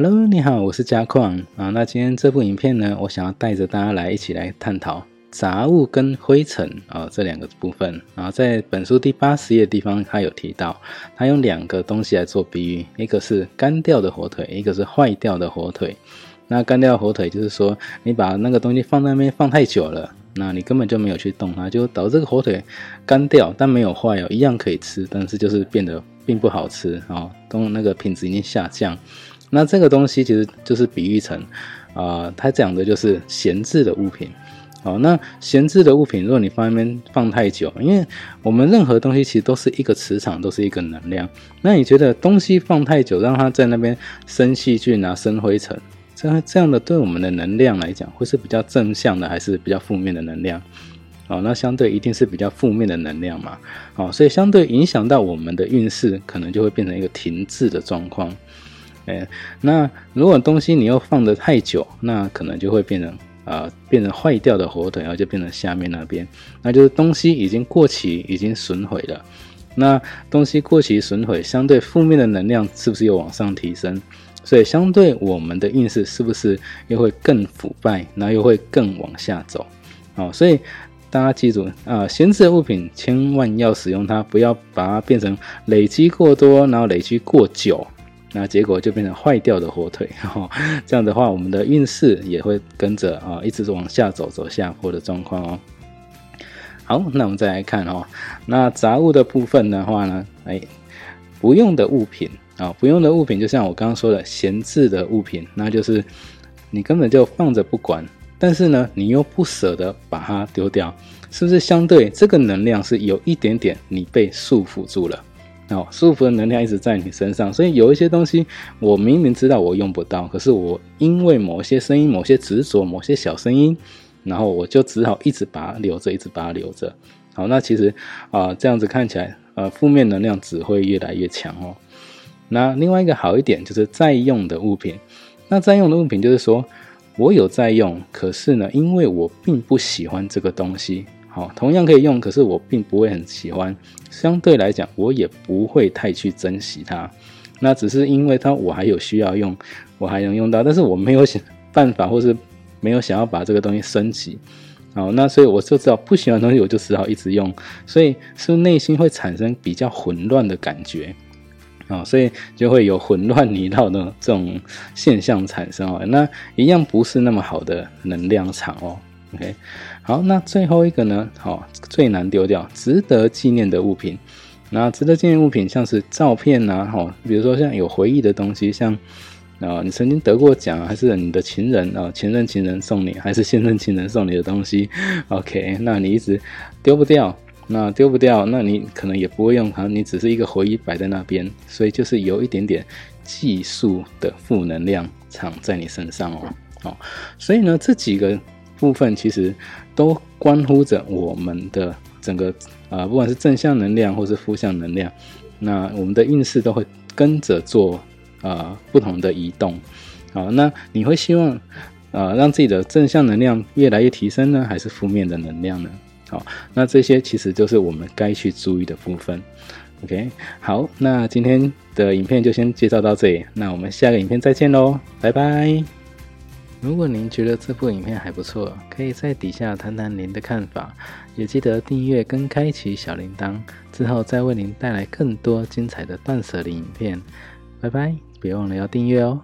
Hello，你好，我是嘉矿啊。那今天这部影片呢，我想要带着大家来一起来探讨杂物跟灰尘啊这两个部分。然后在本书第八十页的地方，他有提到，他用两个东西来做比喻，一个是干掉的火腿，一个是坏掉的火腿。那干掉火腿就是说，你把那个东西放在那边放太久了，那你根本就没有去动它，就导致这个火腿干掉，但没有坏哦，一样可以吃，但是就是变得并不好吃啊，都那个品质已经下降。那这个东西其实就是比喻成，啊，它讲的就是闲置的物品。好，那闲置的物品，如果你放那边放太久，因为我们任何东西其实都是一个磁场，都是一个能量。那你觉得东西放太久，让它在那边生细菌啊、生灰尘，这样这样的对我们的能量来讲，会是比较正向的，还是比较负面的能量？哦，那相对一定是比较负面的能量嘛。好，所以相对影响到我们的运势，可能就会变成一个停滞的状况。哎，那如果东西你又放得太久，那可能就会变成啊，变成坏掉的火腿，然后就变成下面那边，那就是东西已经过期，已经损毁了。那东西过期损毁，相对负面的能量是不是又往上提升？所以相对我们的运势是不是又会更腐败，然后又会更往下走？好，所以大家记住啊，闲置的物品千万要使用它，不要把它变成累积过多，然后累积过久。那结果就变成坏掉的火腿，哈，这样的话，我们的运势也会跟着啊，一直往下走，走下坡的状况哦。好，那我们再来看哦，那杂物的部分的话呢，哎，不用的物品啊，不用的物品，就像我刚刚说的闲置的物品，那就是你根本就放着不管，但是呢，你又不舍得把它丢掉，是不是相对这个能量是有一点点你被束缚住了？哦，束缚的能量一直在你身上，所以有一些东西，我明明知道我用不到，可是我因为某些声音、某些执着、某些小声音，然后我就只好一直把它留着，一直把它留着。好，那其实啊，这样子看起来，呃，负面能量只会越来越强哦。那另外一个好一点就是在用的物品，那在用的物品就是说我有在用，可是呢，因为我并不喜欢这个东西。好，同样可以用，可是我并不会很喜欢。相对来讲，我也不会太去珍惜它。那只是因为它我还有需要用，我还能用到，但是我没有想办法，或是没有想要把这个东西升级。好，那所以我就知道不喜欢的东西，我就只好一直用。所以是内心会产生比较混乱的感觉。啊，所以就会有混乱泥道的这种现象产生哦。那一样不是那么好的能量场哦。OK，好，那最后一个呢？好，最难丢掉、值得纪念的物品。那值得纪念物品，像是照片呐，哈，比如说像有回忆的东西，像啊，你曾经得过奖，还是你的情人啊，前任情人送你，还是现任情人送你的东西？OK，那你一直丢不掉，那丢不掉，那你可能也不会用它，你只是一个回忆摆在那边，所以就是有一点点技术的负能量场在你身上哦。好，所以呢，这几个。部分其实都关乎着我们的整个啊，不管是正向能量或是负向能量，那我们的运势都会跟着做啊不同的移动。好，那你会希望啊让自己的正向能量越来越提升呢，还是负面的能量呢？好，那这些其实就是我们该去注意的部分。OK，好，那今天的影片就先介绍到这里，那我们下个影片再见喽，拜拜。如果您觉得这部影片还不错，可以在底下谈谈您的看法，也记得订阅跟开启小铃铛，之后再为您带来更多精彩的断舍离影片。拜拜，别忘了要订阅哦。